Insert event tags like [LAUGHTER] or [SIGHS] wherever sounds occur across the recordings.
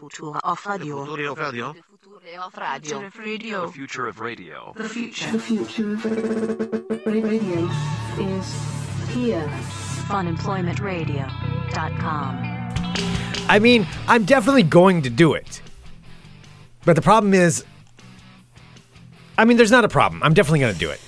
Future of Radio. Futuri of radio. Future of Radio. The future of radio. The future. The future of radio is here. funemploymentradio.com. I mean, I'm definitely going to do it. But the problem is, I mean, there's not a problem. I'm definitely going to do it.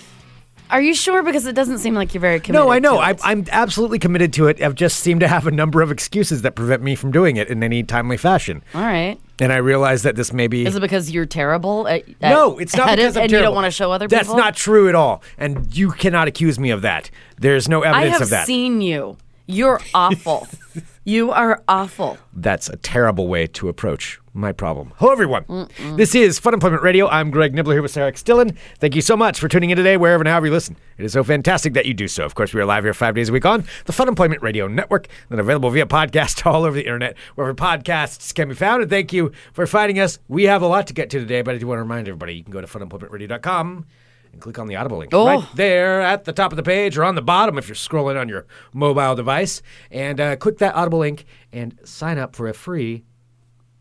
Are you sure? Because it doesn't seem like you're very committed. No, I know. I. I'm absolutely committed to it. I've just seemed to have a number of excuses that prevent me from doing it in any timely fashion. All right. And I realize that this may be. Is it because you're terrible? At, at no, it's not because I'm and you don't want to show other That's people. That's not true at all. And you cannot accuse me of that. There's no evidence of that. I have seen you. You're awful. [LAUGHS] you are awful. That's a terrible way to approach my problem. Hello, everyone. This is Funemployment Radio. I'm Greg Nibler here with Sarah X. Dillon. Thank you so much for tuning in today, wherever and however you listen. It is so fantastic that you do so. Of course, we are live here five days a week on the Funemployment Radio Network, and available via podcast [LAUGHS] all over the internet, wherever podcasts can be found. And thank you for finding us. We have a lot to get to today, but I do want to remind everybody you can go to funemploymentradio.com and click on the Audible link Oh. right there at the top of the page or on the bottom if you're scrolling on your mobile device. And uh, click that Audible link and sign up for a free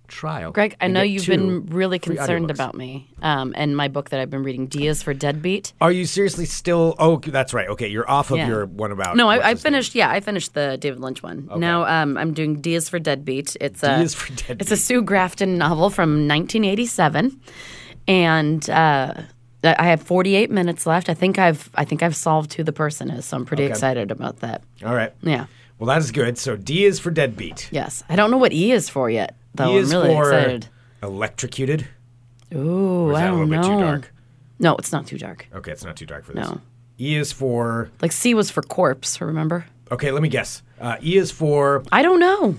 trial. Greg, I know you've been really concerned about me um, and my book that I've been reading, D is for Deadbeat. Are you seriously still? Oh, that's right. Okay, you're off of Yeah. your one about. No, I, I his name? finished. Yeah, I finished the David Lynch one. Now um, I'm doing D is for Deadbeat. It's a for Deadbeat. It's a Sue Grafton novel from 1987, and uh, I have 48 minutes left. I think I've I think I've solved who the person is, so I'm pretty excited about that. All right. Yeah. Well, that is good. So D is for deadbeat. Yes, I don't know what E is for yet, though. E I'm really for excited. electrocuted. Ooh, I don't little know. bit too dark? No, it's not too dark. Okay, it's not too dark for this. No. E is for. Like C was for corpse. Remember? Okay, let me guess. Uh, e is for. I don't know.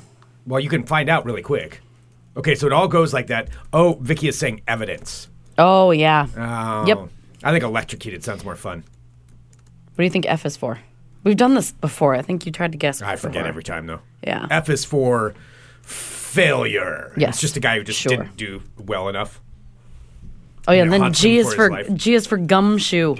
Well, you can find out really quick. Okay, so it all goes like that. Oh, Vicky is saying evidence. Oh yeah. Oh. Yep. I think electrocuted sounds more fun. What do you think F is for? We've done this before. I think you tried to guess. I forget before. every time though. Yeah. F is for failure. Yes. It's just a guy who just Sure. didn't do well enough. Oh yeah, and then G is for. G is for gumshoe.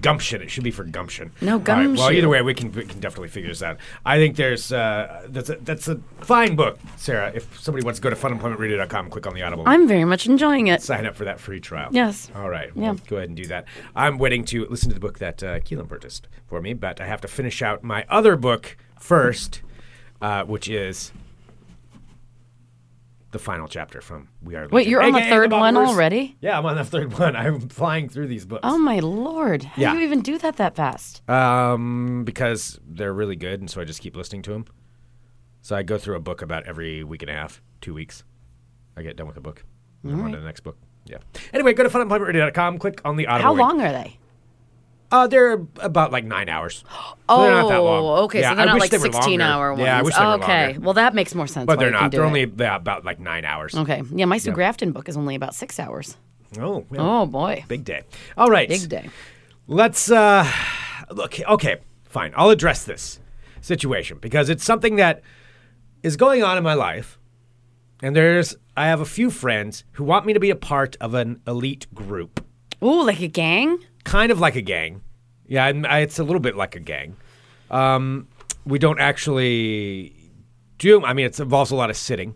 Gumption. It should be for gumption. No, All right, Well, either way, we can we can definitely figure this out. I think there's uh, that's a that's a fine book, Sarah. If somebody wants to go to funemploymentradio.com, click on the Audible. I'm very much enjoying it. sign up for that free trial. Yes. All right. Yeah. Well, go ahead and do that. I'm waiting to listen to the book that uh, Keelan purchased for me, but I have to finish out my other book first, uh, which is the final chapter from We Are. Wait, you're on the aka third one Bombers. already? Yeah, I'm on the third one. [LAUGHS] I'm flying through these books. Oh my lord! How Yeah. do you even do that that fast? Um, because they're really good, and so I just keep listening to them. So I go through a book about every week and a half, two weeks. I get done with a book. And I'm on to the next book. Yeah. Anyway, go to funemploymentradio.com, click on the audio. How long are they? Uh, they're about like nine hours. Oh, [GASPS] they're not that long. okay. Yeah, so they're I not wish like they were 16 longer. hour ones. Yeah, I wish they were okay. longer. Well, that makes more sense. But why they're you can not. do They're it. only yeah, about like nine hours. Okay. Yeah, my Sue. Grafton book is only about six hours. Oh, yeah. Oh boy. big day. All right, Big day. Let's uh, look. Okay, fine. I'll address this situation because it's something that is going on in my life, and there's I have a few friends who want me to be a part of an elite group, Ooh, like a gang? Kind of like a gang. Yeah, and I, it's a little bit like a gang. Um, we don't actually do. I mean, it involves a lot of sitting.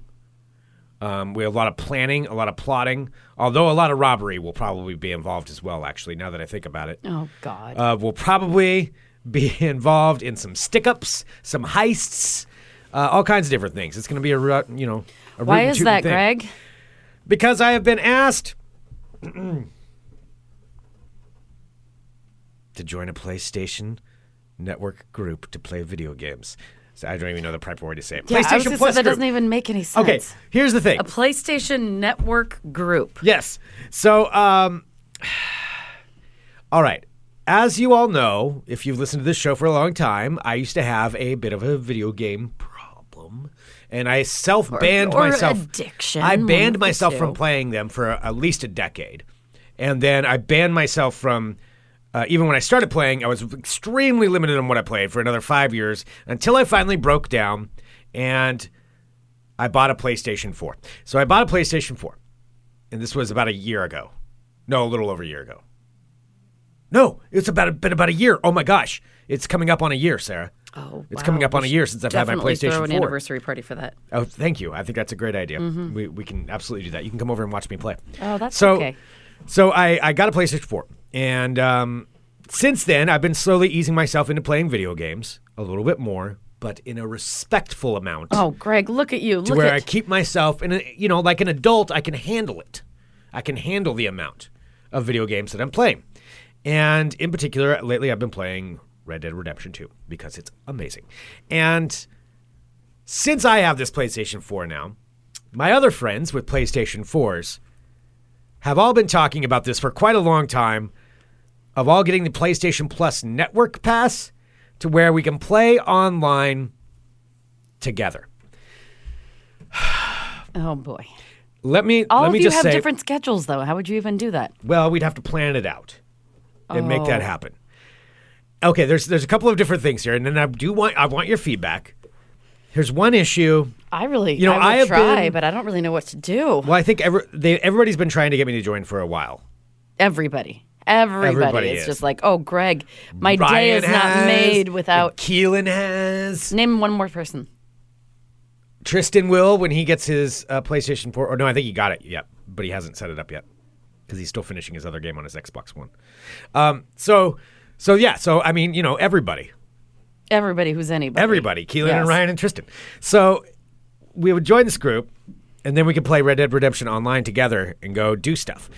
Um, we have a lot of planning, a lot of plotting. Although a lot of robbery will probably be involved as well. Actually, now that I think about it. Oh God. Uh, we'll probably be [LAUGHS] involved in some stick ups, some heists, uh, all kinds of different things. It's going to be a you know. A Why is that, thing. Greg? Because I have been asked [CLEARS THROAT] to join a PlayStation Network group to play video games. So I don't even know the proper way to say it. Yeah, PlayStation Plus that group. doesn't even make any sense. Okay, here's the thing. A PlayStation Network group. Yes. So, um, [SIGHS] all right. As you all know, if you've listened to this show for a long time, I used to have a bit of a video game problem, and I self banned myself. addiction, I banned myself from playing them for at least a decade, and then I banned myself from. Uh, even when I started playing, I was extremely limited on what I played for another five years until I finally broke down and I bought a PlayStation 4. So I bought a PlayStation 4 and this was about a year ago. No, a little over a year ago. No, it's about a, been about a year. Oh my gosh, it's coming up on a year, Sarah. Oh, It's wow. coming up on a year since I've had my PlayStation throw an 4. anniversary party for that. Oh, thank you. I think that's a great idea. We, we can absolutely do that. You can come over and watch me play. Oh, that's so, okay. So I, I got a PlayStation 4. And um, since then, I've been slowly easing myself into playing video games a little bit more, but in a respectful amount. Oh, Greg, look at you. to Look where at I keep myself in a, you know, like an adult, I can handle it. I can handle the amount of video games that I'm playing. And in particular, lately I've been playing Red Dead Redemption 2 because it's amazing. And since I have this PlayStation 4 now, my other friends with PlayStation 4s have all been talking about this for quite a long time of all getting the PlayStation Plus network pass to where we can play online together. [SIGHS] Oh boy. Let me All let of you just have say different schedules, though. How would you even do that? well, we'd have to plan it out and make that Oh. happen. Okay, there's there's a couple of different things here, and then I do want I want your feedback. Here's one issue. I really, You know, I, I have try, been- but I don't really know what to do. Well, I think every, they, everybody's been trying to get me to join for a while. Everybody, everybody, Everybody is is. just like, oh, Greg, my day Ryan is not made without. Keelan has. Name one more person. Tristan will when he gets his uh, PlayStation 4. Or no, I think he got it yet, but he hasn't set it up yet because he's still finishing his other game on his Xbox One. Um, so, so yeah. So I mean, you know, everybody, Everybody who's anybody. everybody, Keelan Yes. and Ryan and Tristan. So we would join this group, and then we could play Red Dead Redemption online together and go do stuff.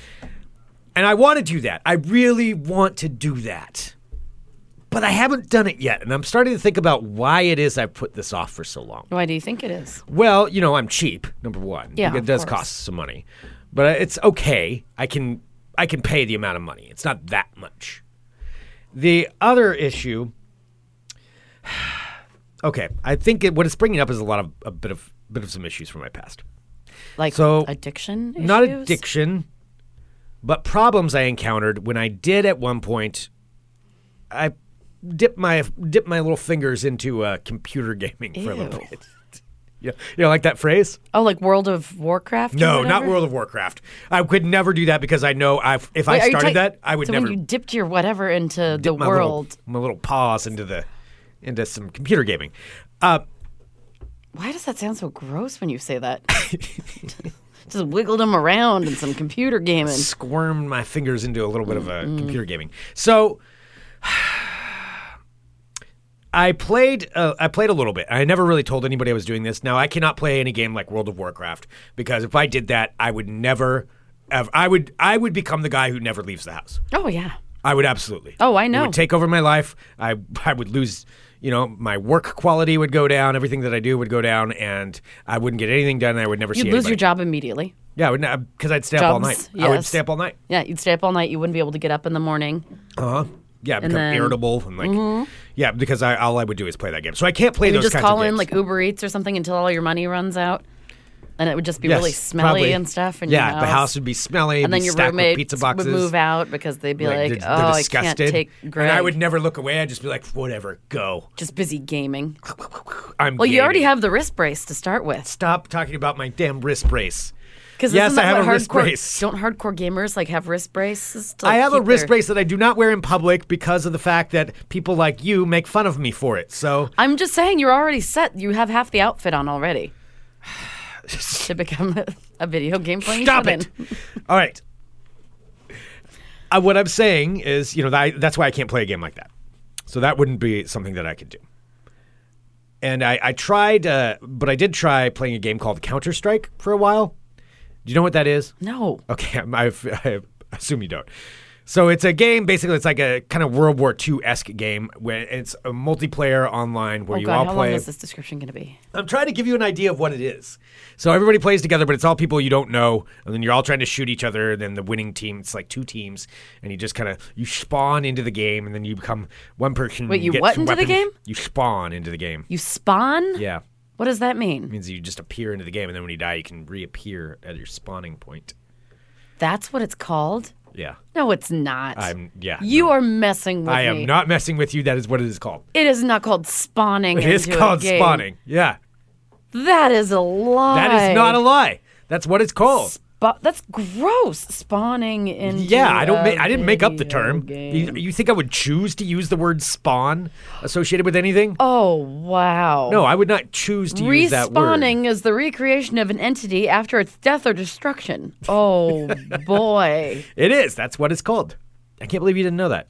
And I want to do that. I really want to do that. But I haven't done it yet, and I'm starting to think about why it is I've put this off for so long. Why do you think it is? Well, you know, I'm cheap. Number one, Yeah, it does course. cost some money, but it's okay. I can I can pay the amount of money. It's not that much. The other issue, [SIGHS] okay, I think it, what it's bringing up is a lot of a bit of bit of some issues from my past. Like So, addiction? Not addiction, but problems I encountered when I did at one point. I dipped my dipped my little fingers into uh, computer gaming for a little bit. [LAUGHS] Yeah, you know, like that phrase. Oh, like World of Warcraft? No, not? World of Warcraft. I could never do that because I know I've, if Wait, I started talking- that, I would so never when you dipped your whatever into the my world, little, my little paws into the into some computer gaming. Uh, why does that sound so gross when you say that? [LAUGHS] Just wiggled them around in some computer gaming. squirmed my fingers into a little bit of a computer gaming. So [SIGHS] I played uh, I played a little bit. I never really told anybody I was doing this. Now I cannot play any game like World of Warcraft because if I did that, I would never ever, I would I would become the guy who never leaves the house. Oh yeah. I would absolutely. Oh, I It know. would take over my life. I I would lose. You know, my work quality would go down. Everything that I do would go down, and I wouldn't get anything done. And I would never You'd see lose your job immediately. Yeah, because I'd stay up all Jobs, night. I would yes. stay up all night. Yeah, you'd stay up all night. You wouldn't be able to get up in the morning. Uh huh. Yeah, become then- Mm-hmm. irritable and like, yeah, because I all I would do is play that game. So I can't play You those just kinds call of in games. like Uber Eats or something until all your money runs out, and it would just be Yes, really smelly probably. and stuff. And yeah, the house would be smelly, and then your roommates pizza boxes. would move out because they'd be like, they're, "Oh, they're I can't take Greg." And I would never look away. I'd just be like, whatever, go. just busy gaming. [LAUGHS] I'm. Well, you already have the wrist brace to start with. Stop talking about my damn wrist brace. Because Yes, I have a wrist brace. [LAUGHS] Don't hardcore gamers like have wrist braces? To, I have a wrist their- brace that I do not wear in public because of the fact that people like you make fun of me for it. So I'm just saying, you're already set. You have half the outfit on already [SIGHS] [SIGHS] [SIGHS] [LAUGHS] to become a, a video game playing. Stop it. [LAUGHS] All right. Uh, what I'm saying is, you know, that, that's why I can't play a game like that. So that wouldn't be something that I could do. And I, I tried, uh, but I did try playing a game called Counter Strike for a while. Do you know what that is? No. Okay, [LAUGHS] I, I assume you don't. So it's a game. Basically, it's like a kind of World War II esque game where it's a multiplayer online where Oh you God, all how play. long is this description going to be? I'm trying to give you an idea of what it is. So everybody plays together, but it's all people you don't know, and then you're all trying to shoot each other. And then the winning team, it's like two teams, and you just kind of you spawn into the game, and then you become one person. Wait, you what into the game? You spawn into the game. You spawn? Yeah, What does that mean? it means you just appear into the game, and then when you die, you can reappear at your spawning point. That's what it's called? Yeah, No, it's not. I'm. Yeah, you no. are messing with me. I me. am not messing with you. That is what it is called. It is not called spawning. It is called spawning. Yeah, That is a lie. that is not a lie. That's what it's called. Spa- that's gross. Spawning in. Yeah, I don't. Ma- I didn't make up the term. You, you think I would choose to use the word spawn associated with anything? Oh wow. No, I would not choose to use that word. Respawning is the recreation of an entity after its death or destruction. Oh [LAUGHS] boy. It is. That's what it's called. I can't believe you didn't know that.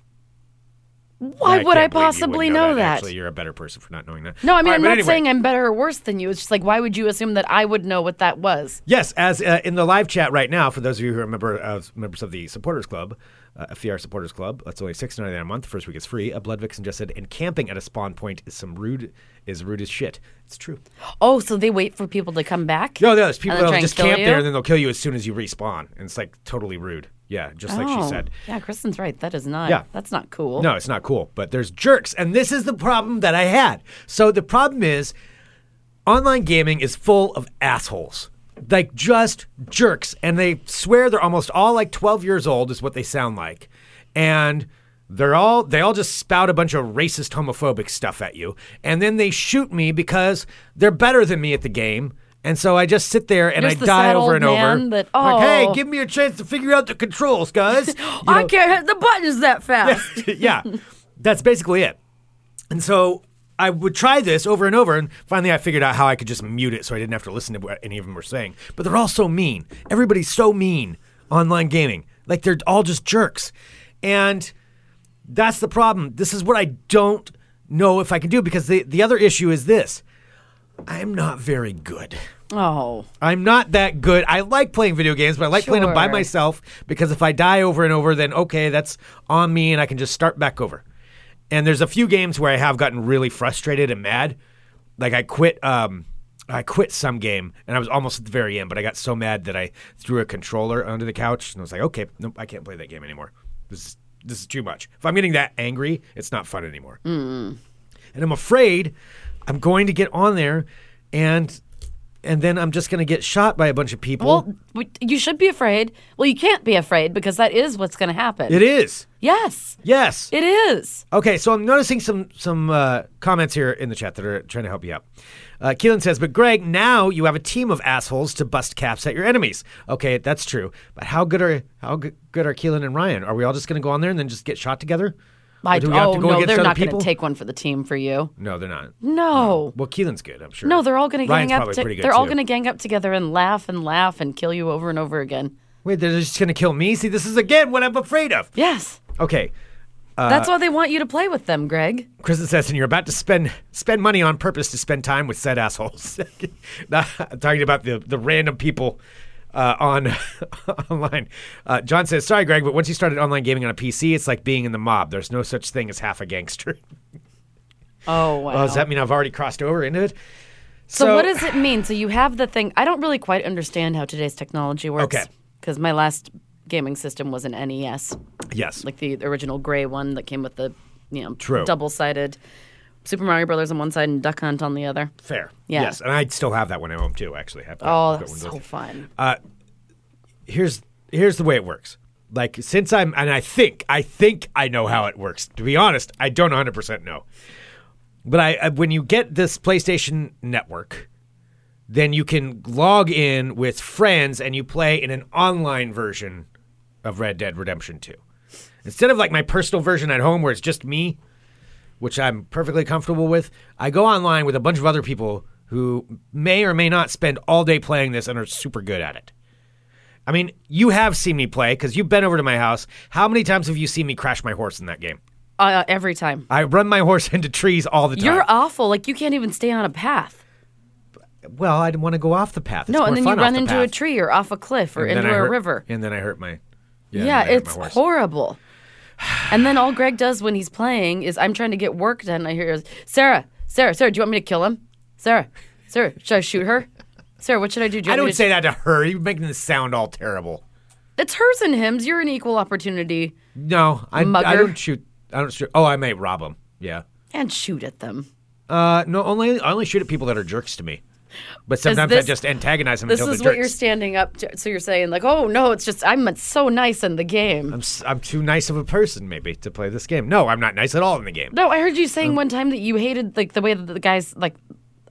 Why would I possibly wouldn't know that? Actually, you're a better person for not knowing that. No, I mean right, I'm not anyway. saying I'm better or worse than you. It's just like why would you assume that I would know what that was? Yes, as uh, in the live chat right now, for those of you who are member, uh, members of the Supporters Club, uh, FDR Supporters Club, that's only six ninety nine a month. First week is free. A Blood Vixen just said, and camping at a spawn point is some rude, is rude as shit. It's true. Oh, so they wait for people to come back? No, no, there's people And then try that'll just camp you? there and then they'll kill you as soon as you respawn, and it's like totally rude. Yeah, just like she Oh, said. Yeah, Kristen's right. That is not. Yeah. That's not cool. No, it's not cool, but there's jerks. And this is the problem that I had. So the problem is online gaming is full of assholes. Like just jerks. And they swear they're almost all like 12 years old, is what they sound like. And they're all they all just spout a bunch of racist homophobic stuff at you. And then they shoot me because they're better than me at the game. And so I just sit there and There's I the die sad over old and over. man that, like, oh. hey, oh. give me a chance to figure out the controls, guys. [LAUGHS] I can't hit the buttons that fast. [LAUGHS] yeah, that's basically it. And so I would try this over and over, and finally I figured out how I could just mute it so I didn't have to listen to what any of them were saying. But they're all so mean. Everybody's so mean online gaming. Like they're all just jerks. And that's the problem. This is what I don't know if I can do because the, the other issue is this I'm not very good. Oh. I'm not that good. I like playing video games, but I like playing them by myself because if I die over and over, then okay, that's on me and I can just start back over. And there's a few games where I have gotten really frustrated and mad. Like I quit um I quit some game and I was almost at the very end, but I got so mad that I threw a controller under the couch and I was like, okay, nope, I can't play that game anymore. This is this is too much. If I'm getting that angry, it's not fun anymore. And I'm afraid I'm going to get on there and and then I'm just going to get shot by a bunch of people. Well, you should be afraid. Well, you can't be afraid because that is what's going to happen. it is. Yes, Yes. it is. Okay, so I'm noticing some some uh, comments here in the chat that are trying to help you out. Uh, Keelan says, "But Greg, now you have a team of assholes to bust caps at your enemies." Okay, that's true. But how good are how good, good are Keelan and Ryan? Are we all just going to go on there and then just get shot together? I, do we have oh to go no, against they're other not going people? to take one for the team for you. No, they're not. No. Well, Keelan's good, I'm sure. No, they're all going to Ryan's gang up. probably To, pretty good they're all too. going to gang up together and laugh and laugh and kill you over and over again. Wait, they're just going to kill me? See, this is again what I'm afraid of. Yes, Okay. Uh, that's why they want you to play with them, Greg. Kristen says, and you're about to spend spend money on purpose to spend time with said assholes. [LAUGHS] Not- I'm talking about the the random people uh, on [LAUGHS] online. Uh, John says, "Sorry, Greg, but once you started online gaming on a PC, it's like being in the mob. There's no such thing as half a gangster." [LAUGHS] Oh wow. [LAUGHS] well, does that mean I've already crossed over into it? So, what does it mean? So you have the thing. I don't really quite understand how today's technology works. Okay. Because my last gaming system was an NES, Yes. like the original gray one that came with the, you know, True. double-sided Super Mario Brothers on one side and Duck Hunt on the other. Fair. Yeah. Yes, and I still have that one at home too. Actually, I've got- Oh, that's so fun. Uh, here's here's the way it works. Like since I'm and I think I think I know how it works. To be honest, I don't 100% know. But I, I when you get this PlayStation network, then you can log in with friends and you play in an online version of Red Dead Redemption 2. Instead of like my personal version at home where it's just me, which I'm perfectly comfortable with, I go online with a bunch of other people who may or may not spend all day playing this and are super good at it. I mean, you have seen me play because you've been over to my house. How many times have you seen me crash my horse in that game? Uh, every time. I run my [LAUGHS] horse into trees all the time. You're awful. Like you can't even stay on a path. well, I didn't want to go off the path. It's no, and then you run the into a tree or off a cliff or And into a hurt- river. and then I hurt my. Yeah, Yeah, and then I hurt it's my horrible. And then all Greg does when he's playing is I'm trying to get work done. I hear Sarah, Sarah, Sarah, do you want me to kill him? Sarah, Sarah, should I shoot her? Sarah, what should I do? do I don't say that to her. You're making this sound all terrible. It's hers and him's. You're an equal opportunity No, I, I don't shoot. I don't shoot. Oh, I may rob them. Yeah. and shoot at them. Uh, no, only I only shoot at people that are jerks to me. But sometimes I just antagonize them This is what you're standing up to. So you're saying like, oh no, it's just I'm so nice in the game. I'm, I'm too nice of a person, maybe, to play this game. No, I'm not nice at all in the game. no, I heard you saying Um, one time that you hated like the way that the guys like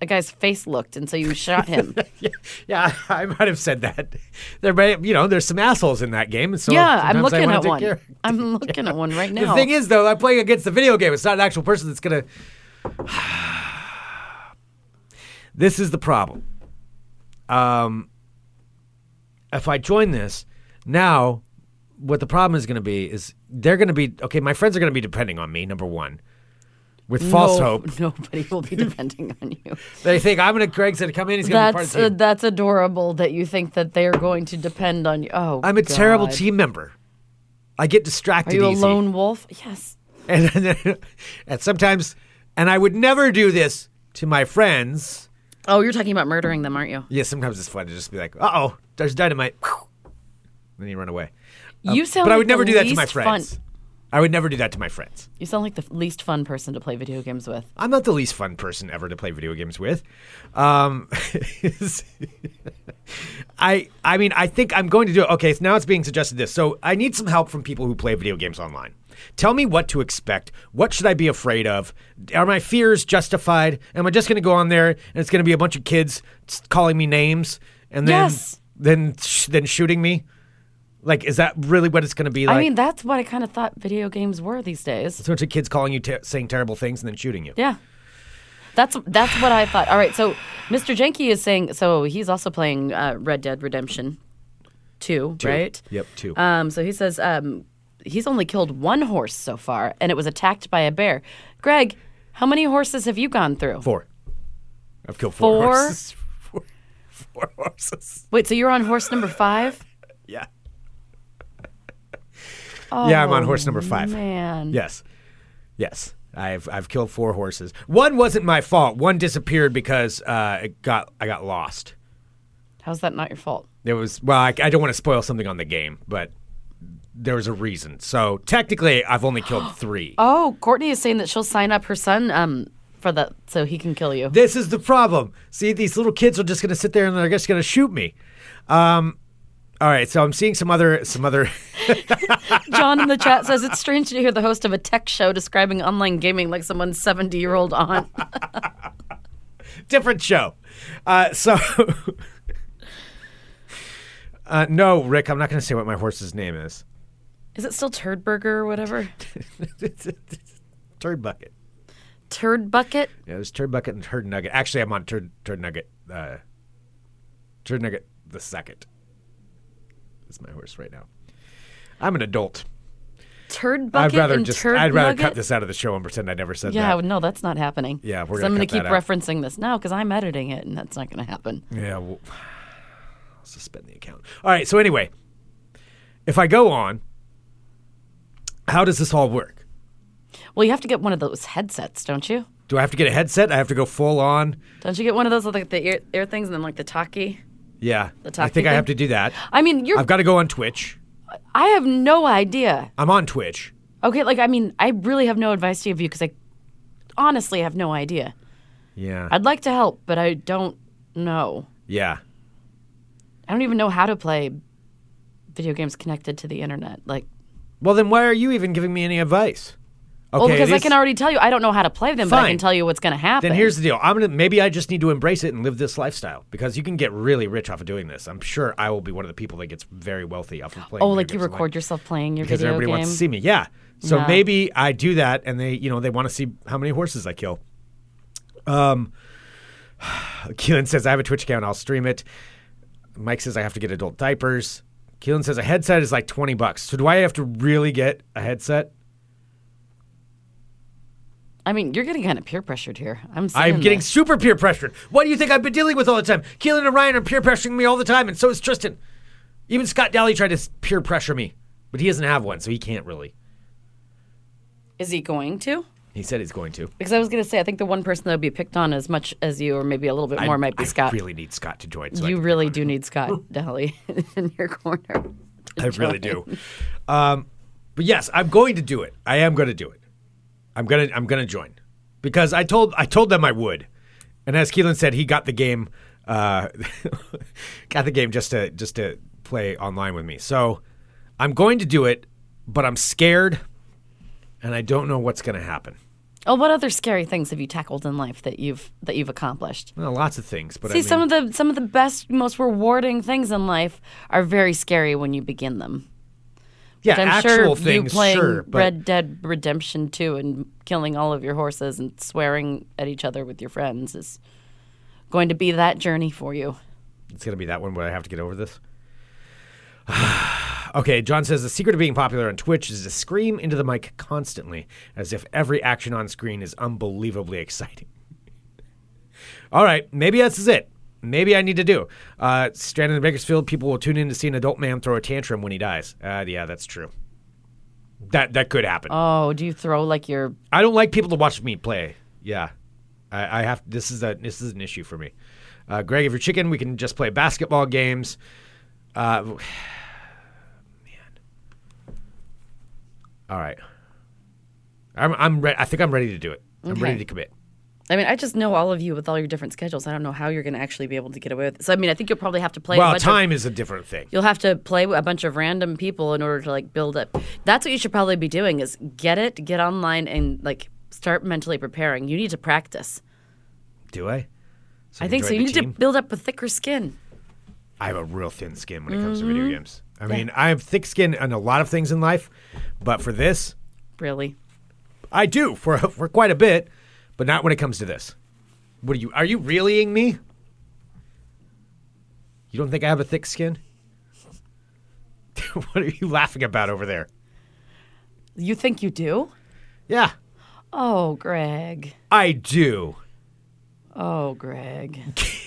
a guy's face looked, and so you shot him. [LAUGHS] yeah, yeah, I might have said that. There, may, you know, there's some assholes in that game, and so yeah, I'm looking at one. care- [LAUGHS] I'm looking at one right [LAUGHS] now. The thing is, though, I'm playing against the video game. It's not an actual person that's gonna. [SIGHS] [SIGHS] [SIGHS] this is the problem. Um, if I join this now, what the problem is going to be is they're going to be okay. My friends are going to be depending on me. Number one, with false No- hope, [LAUGHS] Nobody will be depending on you. [LAUGHS] they think I'm going to. Greg's going to come in. He's going to be part of That's the uh, team. that's adorable that you think that they are going to depend on you. Oh, I'm a terrible team member. I get distracted. Are you a lone wolf? Yes. [LAUGHS] and, and, and sometimes, and I would never do this to my friends. Oh, you're talking about murdering them, aren't you? Yeah, sometimes it's fun to just be like, "Uh oh, there's dynamite," [LAUGHS] then you run away. You sound. But I like would never do that to my friends. Fun. I would never do that to my friends. You sound like the least fun person to play video games with. I'm not the least fun person ever to play video games with. Um, [LAUGHS] I I mean I think I'm going to do it. Okay, so now it's being suggested this. So I need some help from people who play video games online. Tell me what to expect. What should I be afraid of? Are my fears justified? Am I just going to go on there and it's going to be a bunch of kids calling me names and then Yes. then sh- then shooting me? Like, is that really what it's going to be like? I mean, that's what I kind of thought video games were these days. a bunch of kids calling you, saying terrible things, and then shooting you. Yeah. That's that's what I thought. All right, so Mr. Jenke is saying so he's also playing uh, Red Dead Redemption 2, Two. right? Yep, two. Um, so he says um, he's only killed one horse so far, and it was attacked by a bear. Greg, how many horses have you gone through? Four. I've killed four, Four? horses. [LAUGHS] Four, four horses. Wait, so you're on horse number five? [LAUGHS] Yeah. Oh, Yeah, I'm on horse number five. Man, Yes. Yes. I've I've killed four horses. One wasn't my fault. One disappeared because uh, it got I got lost. how's that not your fault? It was well, I, I don't want to spoil something on the game, but there was a reason. So technically, I've only killed [GASPS] three. Oh, Courtney is saying that she'll sign up her son um, for that so he can kill you. This is the problem. See, these little kids are just going to sit there and they're just going to shoot me. Um, all right, so I'm seeing some other some other. [LAUGHS] John in the chat says it's strange to hear the host of a tech show describing online gaming like someone's 70 year old aunt. [LAUGHS] different show. Uh, so, [LAUGHS] uh, no, Rick, I'm not going to say what my horse's name is. Is it still Turd Burger or whatever? [LAUGHS] Turd Bucket. Turd Bucket? Yeah, there's Turd Bucket and Turd Nugget. Actually, I'm on Turd Turd Nugget. Uh, Turd Nugget the second. Is my horse right now. I'm an adult. Turd Bucket I'd rather and just. Turd I'd rather Nugget? cut this out of the show and pretend I never said Yeah, that. Yeah, no, that's not happening. Yeah, we're gonna I'm gonna keep referencing this now because I'm editing it, and that's not going to happen. Yeah, well, [SIGHS] I'll suspend the account. All right. So anyway, if I go on, how does this all work? Well, you have to get one of those headsets, don't you? Do I have to get a headset? I have to go full on. Don't you get one of those with like the ear, ear things and then like the talkie? Yeah, The talkie I think I have to do that. I mean, you're. I've got to go on Twitch. I have no idea. I'm on Twitch. Okay, like I mean, I really have no advice to give you because I honestly have no idea. Yeah, I'd like to help, but I don't know. yeah. I don't even know how to play video games connected to the internet. Like, Well, then why are you even giving me any advice? Okay, well, because I can already tell you I don't know how to play them, but I Fine. can tell you what's going to happen. Then here's the deal. I'm gonna maybe I just need to embrace it and live this lifestyle because you can get really rich off of doing this. I'm sure I will be one of the people that gets very wealthy off of playing. oh, video like you games online. record yourself playing your game. because video everybody game. wants to see me. Yeah. So Yeah. maybe I do that, and they, you know, they want to see how many horses I kill. Um, [SIGHS] Keelan says I have a Twitch account. I'll stream it. Mike says I have to get adult diapers. Keelan says a headset is like twenty bucks. So do I have to really get a headset? I mean, you're getting kind of peer pressured here. I'm. I'm getting this. super peer pressured. What do you think I've been dealing with all the time? Keelan and Ryan are peer pressuring me all the time, and so is Tristan. Even Scott Daly tried to peer pressure me, but he doesn't have one, so he can't really. Is he going to? He said he's going to. Because I was going to say, I think the one person that would be picked on as much as you, or maybe a little bit more, I, might be I Scott. really need Scott to join. So you really do need Scott [LAUGHS] Daly [LAUGHS] in your corner. I really do. Um, but yes, I'm going to do it. I am going to do it. I'm gonna I'm gonna join because I told I told them I would, and as Keelan said, he got the game, uh, [LAUGHS] got the game just to just to play online with me. So I'm going to do it, but I'm scared, and I don't know what's going to happen. Oh, what other scary things have you tackled in life that you've that you've accomplished? Well, lots of things, but See, I mean, some of the some of the best, most rewarding things in life are very scary when you begin them. yeah, I'm actual sure things, you playing sure, but Red Dead Redemption 2 and killing all of your horses and swearing at each other with your friends is going to be that journey for you. it's gonna be that one where I have to get over this. [SIGHS] [SIGHS] okay, John says the secret of being popular on Twitch is to scream into the mic constantly, as if every action on screen is unbelievably exciting. [LAUGHS] All right, maybe this is it. Maybe I need to do. Uh, stranded in Bakersfield, people will tune in to see an adult man throw a tantrum when he dies. Uh, yeah, that's true. That that could happen. Oh, do you throw like your I don't like people to watch me play. Yeah, I, I have. This is a this is an issue for me. Uh, Greg, if you're chicken, we can just play basketball games. Uh, man, all right. I'm I'm re- I think I'm ready to do it. I'm Okay. ready to commit. I mean, I just know all of you with all your different schedules. I don't know how you're going to actually be able to get away with it. So, I mean, I think you'll probably have to play. a Well, bunch time Of, is a different thing. you'll have to play a bunch of random people in order to like build up. That's what you should probably be doing: is get it, get online, and like start mentally preparing. You need to practice. Do I? So I think so. You need team? to build up a thicker skin. I have a real thin skin when it comes to Mm-hmm. video games. I mean, I have thick skin on a lot of things in life, but for this, Really. I do for [LAUGHS] for quite a bit, but not when it comes to this. What are you? Are you reallying me? You don't think I have a thick skin? [LAUGHS] what are you laughing about over there? You think you do? Yeah, Oh, Greg. I do. Oh, Greg.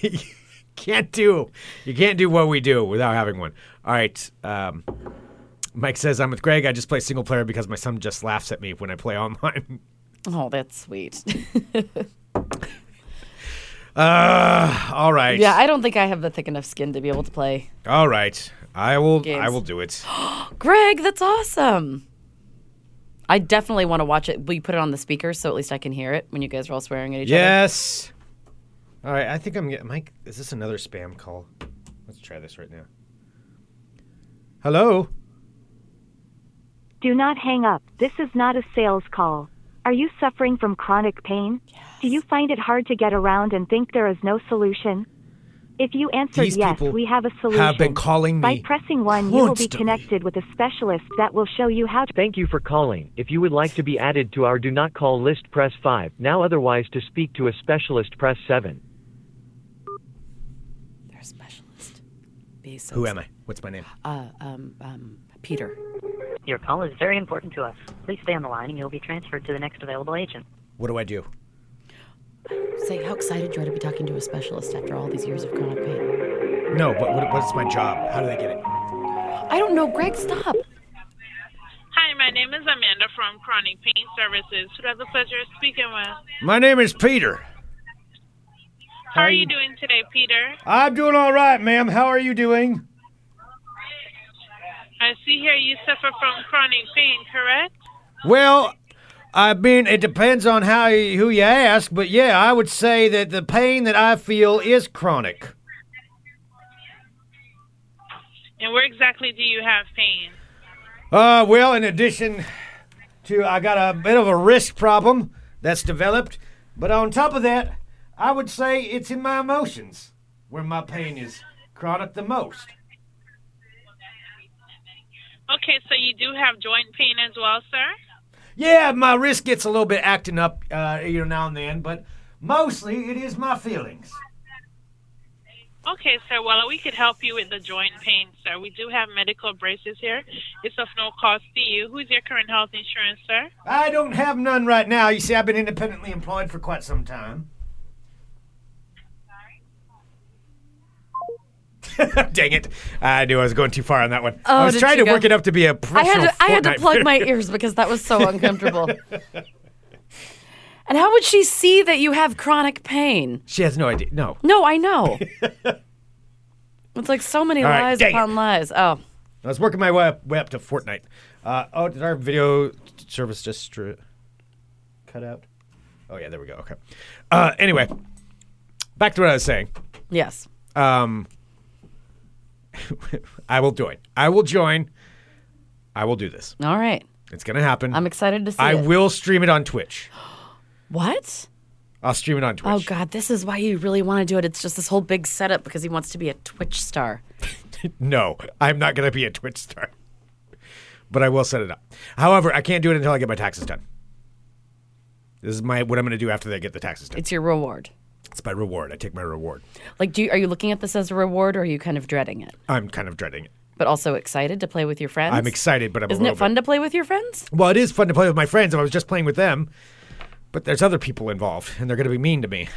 [LAUGHS] can't do. You can't do what we do without having one. All right. Um, Mike says I'm with Greg. I just play single player because my son just laughs at me when I play online. [LAUGHS] Oh, that's sweet. [LAUGHS] Uh, all right. yeah, I don't think I have the thick enough skin to be able to play. All right. I will. Games. I will do it. [GASPS] Greg, that's awesome. I definitely want to watch it. Will you put it on the speaker so at least I can hear it when you guys are all swearing at each other? Yes. All right. I think I'm getting. Mike, is this another spam call? Let's try this right now. Hello. Do not hang up. This is not a sales call. Are you suffering from chronic pain? Do you find it hard to get around and think there is no solution? If you answered These yes, we have a solution. have been calling By me pressing 1, you will be connected with a specialist that will show you how to Thank you for calling. If you would like to be added to our do not call list, press 5. Now, otherwise, to speak to a specialist, press 7. They're a specialist. Be so Who am I? What's my name? Uh, um, um, Peter. Your call is very important to us. Please stay on the line and you'll be transferred to the next available agent. What do I do? Say how excited you are to be talking to a specialist after all these years of chronic pain. No, but what, what's my job? How do they get it? I don't know, Greg, stop. Hi, my name is Amanda from Chronic Pain Services. Who has the pleasure of speaking with? My name is Peter. How are you doing today, Peter? I'm doing all right, ma'am. How are you doing? I see here you suffer from chronic pain, correct? Well, I mean, it depends on how you, who you ask, but yeah, I would say that the pain that I feel is chronic. And where exactly do you have pain? Uh, well, in addition to, I got a bit of a wrist problem that's developed, but on top of that, I would say it's in my emotions where my pain is chronic the most. Okay, so you do have joint pain as well, sir? Yeah, my wrist gets a little bit acting up, uh, you know, now and then, but mostly it is my feelings. Okay, sir. Well, we could help you with the joint pain, sir. We do have medical braces here. It's of no cost to you. Who's your current health insurance, sir? I don't have none right now. You see, I've been independently employed for quite some time. [LAUGHS] Dang it! I knew I was going too far on that one. Oh, I was did trying you to go- work it up to be a I professional. had to, I had to Fortnite plug my ears because that was so uncomfortable. [LAUGHS] and how would she see that you have chronic pain? She has no idea. No. No, I know. [LAUGHS] it's like so many All right, lies dang upon it. lies. Oh, I was working my way up, way up to Fortnite. Uh, oh, did our video service just cut out? Oh yeah, there we go. Okay. Uh, anyway, back to what I was saying. yes. Um, [LAUGHS] I will join. I will join. I will do this. All right. It's gonna happen. I'm excited to see I it. will stream it on Twitch. [GASPS] What? I'll stream it on oh, Twitch. Oh God, this is why you really want to do it. It's just this whole big setup because he wants to be a Twitch star. [LAUGHS] No, I'm not going to be a Twitch star. But I will set it up. However, I can't do it until I get my taxes done. This is my what I'm going to do after they get the taxes done. It's your reward. It's my reward. I take my reward. Like, do you, are you looking at this as a reward, or are you kind of dreading it, I'm kind of dreading it. but also excited to play with your friends? I'm excited, but I'm Isn't it fun bit- to play with your friends? Well, it is fun to play with my friends. If I was just playing with them, but there's other people involved, and they're going to be mean to me.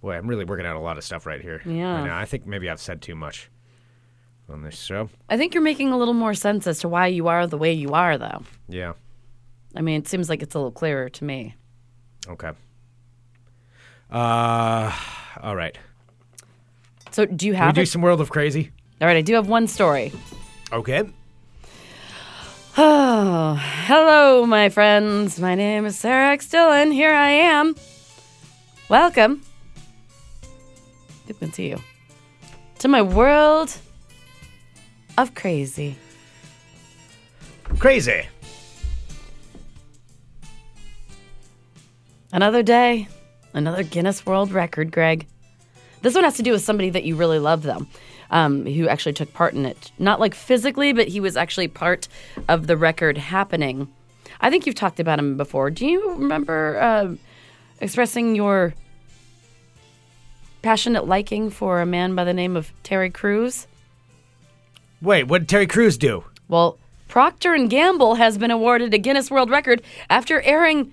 Boy, I'm really working out a lot of stuff right here. Yeah. Right. I think maybe I've said too much on this show. I think you're making a little more sense as to why you are the way you are, though. Yeah. I mean, it seems like it's a little clearer to me. Okay. Uh, all right. So, do you Can we have do it? some World of Crazy? All right, I do have one story. Okay. Oh, [SIGHS] hello, my friends. My name is Sarah X. Dillon. Here I am. Welcome. Good to see you. To my world of crazy. Crazy. Another day, another Guinness World Record, Greg. This one has to do with somebody that you really love, though, um, who actually took part in it. Not like physically, but he was actually part of the record happening. I think you've talked about him before. Do you remember uh, expressing your passionate liking for a man by the name of Terry Crews? Wait, what did Terry Crews do? Well, Procter and Gamble has been awarded a Guinness World Record after airing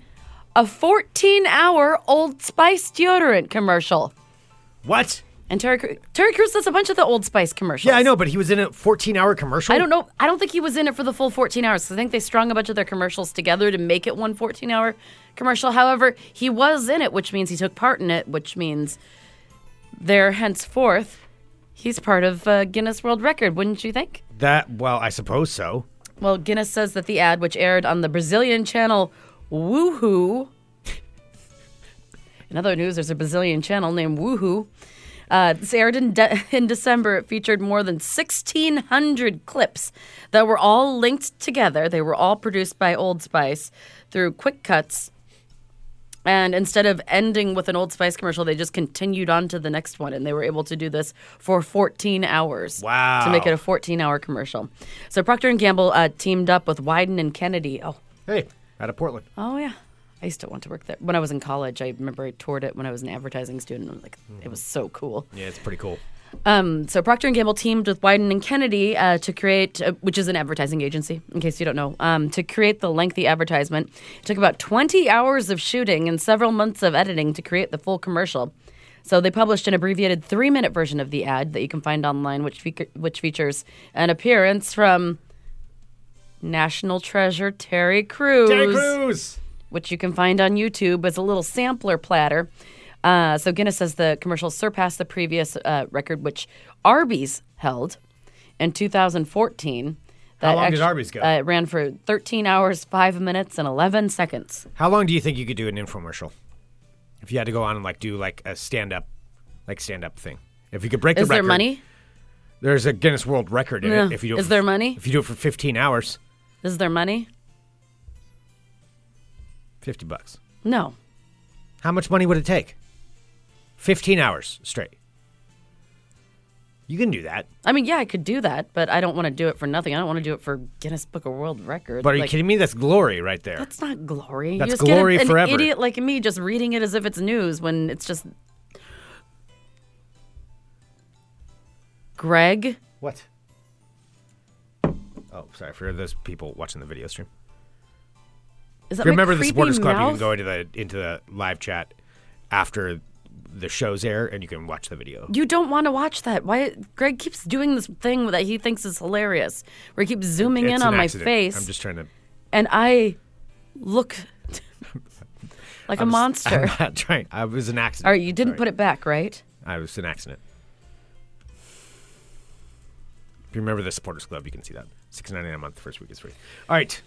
a 14-hour Old Spice deodorant commercial. What? And Terry Terry Crews does a bunch of the Old Spice commercials. Yeah, I know, but he was in a 14 hour commercial. I don't know. I don't think he was in it for the full 14 hours. I think they strung a bunch of their commercials together to make it one 14 hour commercial. However, he was in it, which means he took part in it, which means there henceforth he's part of uh, Guinness World Record, wouldn't you think? That, well, I suppose so. Well, Guinness says that the ad, which aired on the Brazilian channel Woohoo. In other news, there's a Brazilian channel named Woohoo. Uh, this aired in, de- [LAUGHS] in December. It featured more than 1,600 clips that were all linked together. They were all produced by Old Spice through quick cuts. And instead of ending with an Old Spice commercial, they just continued on to the next one. And they were able to do this for 14 hours. Wow. To make it a 14 hour commercial. So Procter & Gamble uh, teamed up with Wieden and Kennedy. Oh, Hey, out of Portland. Oh yeah, I used to want to work there. When I was in college, I remember I toured it when I was an advertising student. I was like, it was so cool. Yeah, it's pretty cool. Um, so Procter and Gamble teamed with Wieden and Kennedy uh, to create, uh, which is an advertising agency, in case you don't know, um, to create the lengthy advertisement. It took about 20 hours of shooting and several months of editing to create the full commercial. So they published an abbreviated three-minute version of the ad that you can find online, which fe- which features an appearance from National Treasure Terry Crews Terry Crews! which you can find on YouTube as a little sampler platter. Uh, so Guinness says the commercial surpassed the previous uh, record, which Arby's held in 2014. How long did Arby's go? Uh, it ran for 13 hours, 5 minutes, and 11 seconds. How long do you think you could do an infomercial? If you had to go on and like do like a stand up, like stand up thing. If you could break Is the record. Is there money? There's a Guinness World Record in Yeah. it. If you do Is there money? If you do it for 15 hours, Is there money? 50 bucks. No. How much money would it take? 15 hours straight. You can do that. I mean, yeah, I could do that, but I don't want to do it for nothing. I don't want to do it for Guinness Book of World Records. But are you Like, kidding me? That's glory right there. That's not glory. That's glory an, forever. An idiot like me just reading it as if it's news when it's just. Greg, What? Oh, sorry for those people watching the video stream. is that If you remember the supporters club, you mouth? can go into the into the live chat after the shows air, and you can watch the video. You don't want to watch that. Why? Greg keeps doing this thing that he thinks is hilarious, where he keeps zooming It's in an on my face, I'm just trying to. and I look [LAUGHS] like a I'm s- monster. [LAUGHS] I'm not trying. I was an accident. All right, you didn't put it back, right? I was an accident. If you remember the supporters club, you can see that. Six ninety nine a month. First week is free. All right.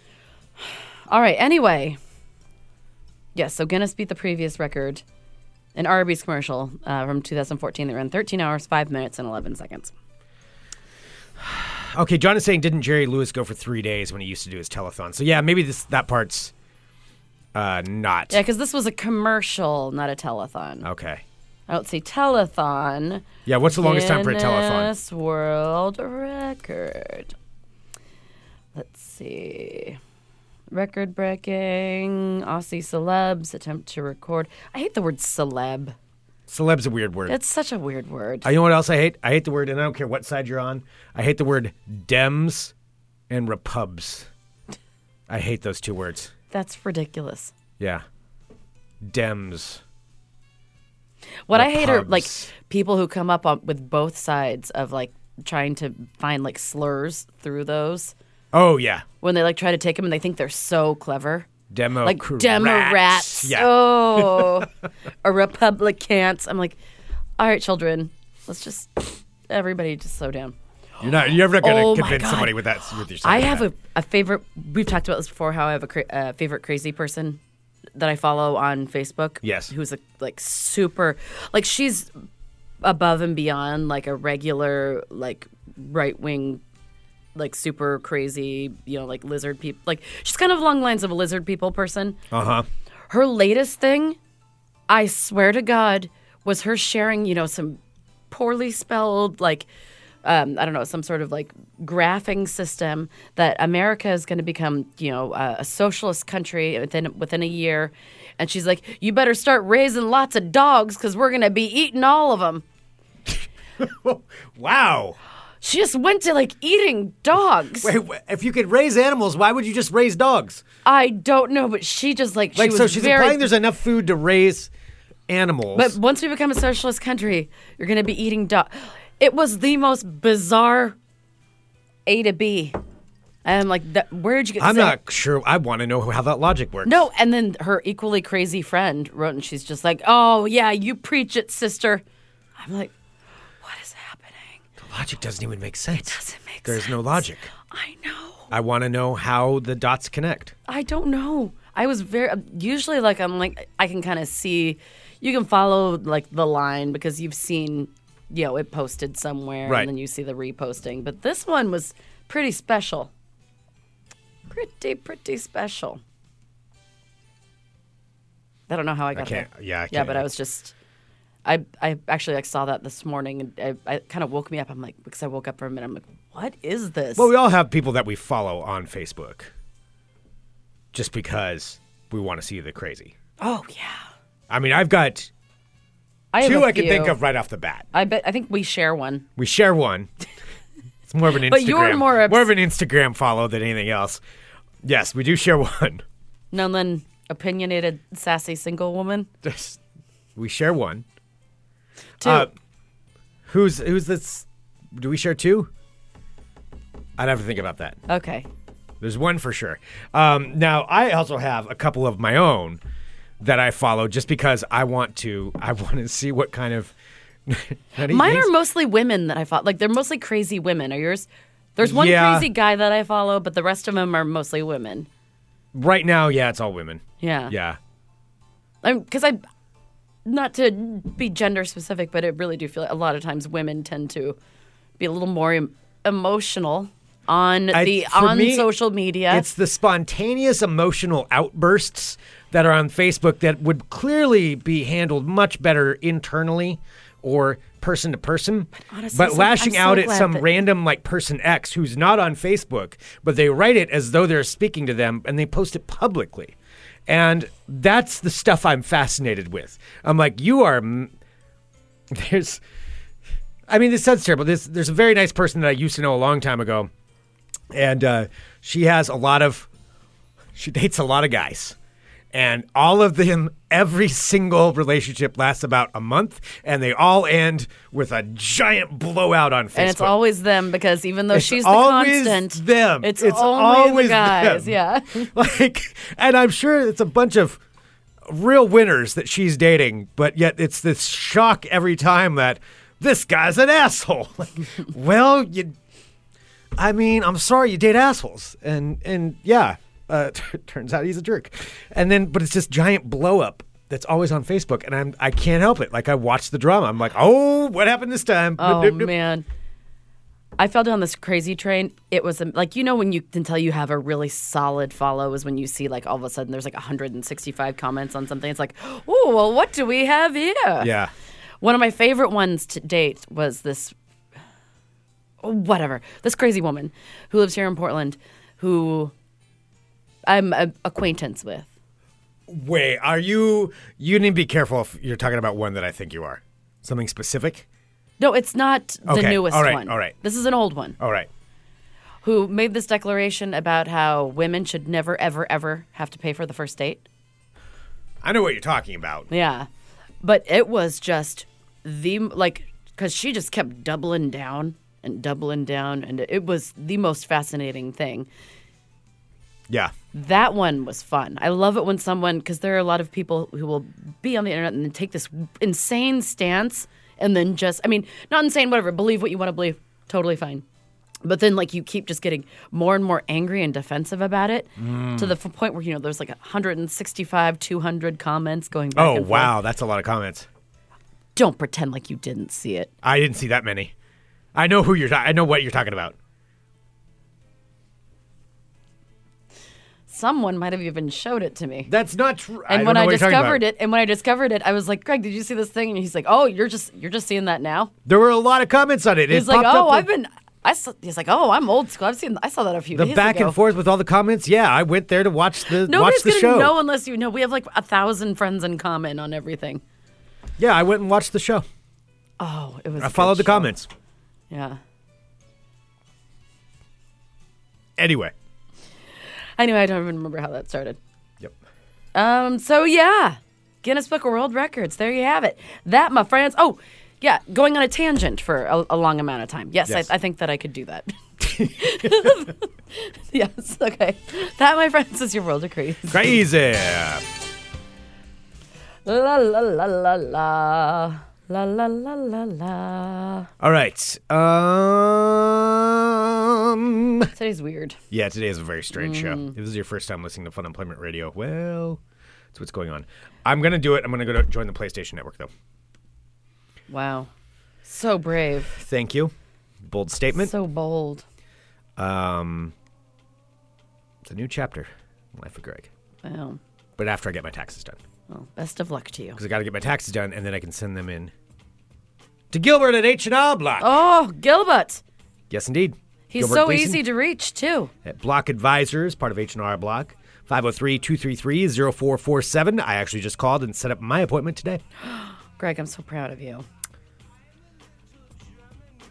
[SIGHS] All right. Anyway, yes. So Guinness beat the previous record, an Arby's commercial uh, from 2014 that ran 13 hours, five minutes, and 11 seconds. [SIGHS] Okay, John is saying, didn't Jerry Lewis go for three days when he used to do his telethon? So yeah, maybe this that part's Uh, not. Yeah, because this was a commercial, not a telethon. Okay. I don't see telethon. Yeah, what's the longest time for a telethon? Guinness World Record. Let's see. Record breaking. Aussie celebs attempt to record. I hate the word celeb. Celeb's a weird word. It's such a weird word. Uh, you know what else I hate? I hate the word, and I don't care what side you're on. I hate the word Dems and Repubs. I hate those two words. That's ridiculous. Yeah. Dems. What I hate are like people who come up on, with both sides of like trying to find like slurs through those Oh, yeah. when they like try to take them and they think they're so clever. Demo. like Democrats. Yeah. Oh, [LAUGHS] or Republicans. I'm like, all right, children, let's just everybody just slow down. You're not. You're never going to Oh convince somebody with that. With your I have a, a favorite. We've talked about this before. How I have a cra- uh, favorite crazy person that I follow on Facebook. Yes. who's a, like super, like she's above and beyond like a regular like right wing, like super crazy, you know, like lizard people. Like she's kind of along the lines of a lizard people person. Uh huh. Her latest thing, I swear to God, was her sharing, you know, some poorly spelled, like, um, I don't know, some sort of like graphing system that America is going to become, you know, uh, a socialist country within within a year. And she's like, "You better start raising lots of dogs because we're going to be eating all of them." [LAUGHS] Wow. She just went to like eating dogs. Wait, wh- if you could raise animals, why would you just raise dogs? I don't know, but she just like, Like, she was so she's very implying there's enough food to raise animals. But once we become a socialist country, you're going to be eating dog. It was the most bizarre A to B. And like, that, where'd you get? I'm not sure. I want to know how that logic works. No, and then her equally crazy friend wrote, and she's just like, "Oh yeah, you preach it, sister." I'm like, what is happening? The logic doesn't even make sense. It doesn't make There's no logic. I know. I want to know how the dots connect. I don't know. I was very usually like I'm like I can kind of see. You can follow like the line because you've seen, you know, it posted somewhere, Right. and then you see the reposting. But this one was pretty special. Pretty pretty special. I don't know how I got can't- there. yeah, I yeah, but I was just. I, I actually like saw that this morning and I, I kind of woke me up. I'm like because I woke up for a minute. I'm like, what is this? Well, we all have people that we follow on Facebook just because we want to see the crazy. oh yeah, I mean, I've got I two I can think of right off the bat. I bet I think we share one. We share one. [LAUGHS] It's more of an Instagram. But you're more obs- more of an Instagram follow than anything else. Yes, we do share one. No, then opinionated, sassy single woman. We share one. Two. Uh, who's who's this? Do we share two? I'd have to think about that. okay. There's one for sure. Um, now I also have a couple of my own that I follow just because I want to. I [LAUGHS] want to see what kind of. [LAUGHS] Mine things- are mostly women that I follow. Like they're mostly crazy women. Are yours? There's one Yeah. crazy guy that I follow, but the rest of them are mostly women. right now. Yeah, it's all women. Yeah. Yeah. Because I, not to be gender specific, but I really do feel like a lot of times women tend to be a little more em- emotional on I- the on me, social media. It's the spontaneous emotional outbursts that are on Facebook that would clearly be handled much better internally or person to person. honestly, But so- lashing so out at some that- random like person X who's not on Facebook, but they write it as though they're speaking to them and they post it publicly. And that's the stuff I'm fascinated with. I'm like, you are. m- There's. I mean, this sounds terrible. There's, there's a very nice person that I used to know a long time ago and uh, she has a lot of she dates a lot of guys and all of them every single relationship lasts about a month and they all end with a giant blowout on Facebook and it's always them because even though It's she's the always constant, them. It's, It's always the guys. them. Yeah. [LAUGHS] like and i'm sure it's a bunch of real winners that she's dating but yet it's this shock every time that this guy's an asshole [LAUGHS] like, well you i mean i'm sorry you date assholes and and yeah uh, [LAUGHS] turns out he's a jerk and then but it's this giant blow up that's always on facebook and i'm i can't help it like i watch the drama i'm like oh what happened this time Oh Nope, nope, man. I fell down this crazy train. It was um, like you know when you tell you have a really solid follow is when you see like all of a sudden there's like 165 comments on something. It's like, oh well, what do we have here? Yeah. One of my favorite ones to date was this, whatever, this crazy woman who lives here in Portland, who I'm a acquaintance with. Wait, are you? You need to be careful if you're talking about one that I think you are. Something specific? No, it's not the Okay, newest all right, one. all right. This is an old one. All right. Who made this declaration about how women should never, ever, ever have to pay for the first date? I know what you're talking about. Yeah. But it was just the, like, because she just kept doubling down and doubling down. And it was the most fascinating thing. Yeah. That one was fun. I love it when someone, because there are a lot of people who will be on the internet and then take this insane stance and then just, I mean, not insane, whatever, believe what you want to believe. Totally fine. But then, like, you keep just getting more and more angry and defensive about it to the mm. point where, you know, there's like 165, 200 comments going back Oh and forth. wow, that's a lot of comments. Don't pretend like you didn't see it. I didn't see that many. I know who you're. Ta- I know what you're talking about. Someone might have even showed it to me. That's not true. And when I discovered it, and when I discovered it, I was like, "Greg, did you see this thing?" And he's like, "Oh, you're just you're just seeing that now." there were a lot of comments on it. It He's like, "Oh, I've been." I saw, he's like, "Oh, I'm old school. I've seen. I saw that a few the days back ago." and forth with all the comments. Yeah, I went there to watch the watch Nobody's the gonna show. know unless you know. We have like a thousand friends in common on everything. Yeah, I went and watched the show. Oh, it was. I followed the show. comments. Yeah. Anyway. Anyway, I don't even remember how that started. Yep. Um. So yeah, Guinness Book of World Records. There you have it. That, my friends. Oh, yeah. Going on a tangent for a, a long amount of time. Yes, Yes. I, I think that I could do that. [LAUGHS] [LAUGHS] yes. Okay. That, my friends, is your world of crazy. Crazy. La la la la la. La la la la la. All right. Um. Today's weird. Yeah, today is a very strange show. Mm. If this is your first time listening to Funemployment Radio, well, that's what's going on. I'm gonna do it. I'm gonna go to join the PlayStation Network, though. Wow. So brave. Thank you. Bold statement. So bold. Um, it's a new chapter, in Life of Greg. Wow. But after I get my taxes done, Well, best of luck to you. because I got to get my taxes done, and then I can send them in to Gilbert at H and R Block. Oh, Gilbert. Yes, indeed. He's Gilbert so Gleason easy to reach, too. at Block Advisors, part of H and R Block. 503-233-0447. I actually just called and set up my appointment today. [GASPS] Greg, I'm so proud of you.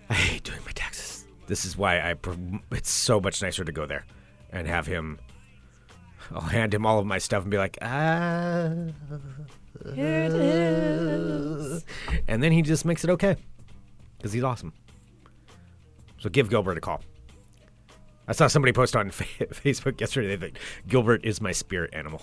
I hate doing my taxes. This is why I. It's so much nicer to go there and have him. I'll hand him all of my stuff and be like, ah. Here it is. And then he just makes it okay because he's awesome. So give Gilbert a call. I saw somebody post on [LAUGHS] Facebook yesterday that Gilbert is my spirit animal.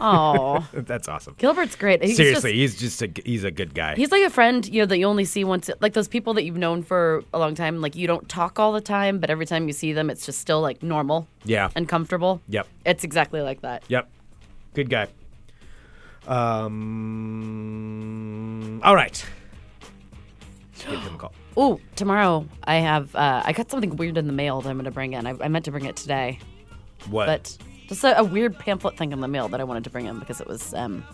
Oh, [LAUGHS] That's awesome. Gilbert's great. He's Seriously, just- he's just a he's a good guy. He's like a friend, you know, that you only see once. Like those people that you've known for a long time. Like you don't talk all the time, but every time you see them, it's just still like normal yeah. and comfortable. Yep. It's exactly like that. Yep. Good guy. Um. All right. Give him a call. [GASPS] Ooh, tomorrow I have. Uh, I got something weird in the mail that I'm going to bring in. I, I meant to bring it today, What? but just a, a weird pamphlet thing in the mail that I wanted to bring in because it was um,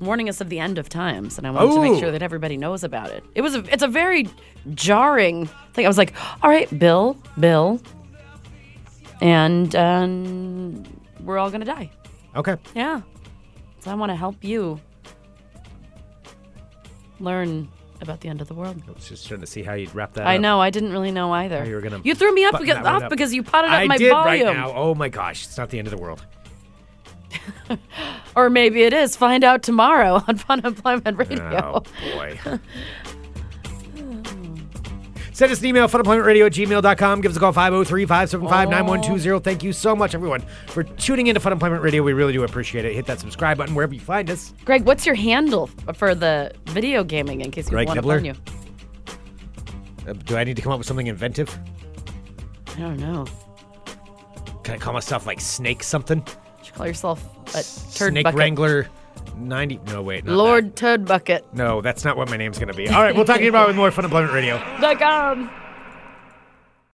warning us of the end of times, and I wanted to make sure that everybody knows about it. It was. A, it's a very jarring thing. I was like, all right, Bill, Bill, and um, we're all going to die. okay. Yeah. So I want to help you learn about the end of the world. I was just trying to see how you'd wrap that I up. know. I didn't really know either. You were gonna you threw me up because, off up. because you potted up I my did volume. right now. Oh my gosh, it's not the end of the world. [LAUGHS] Or maybe it is. Find out tomorrow [LAUGHS] on Funemployment Radio. Oh boy. [LAUGHS] Send us an email, funemploymentradio at gmail.com. Give us a call, 503 575 9120. Thank you so much, everyone, for tuning into Funemployment Radio. We really do appreciate it. Hit that subscribe button wherever you find us. Greg, what's your handle for the video gaming in case you Greg want to Nibler? phone you? Uh, do I need to come up with something inventive? I don't know. Can I call myself like Snake something? You should call yourself a turd Snake bucket. Wrangler 90. No, wait. Not Lord Turd Bucket. No, that's not what my name's going to be. All right, we'll talk to you about it with more Funemployment Radio. Com.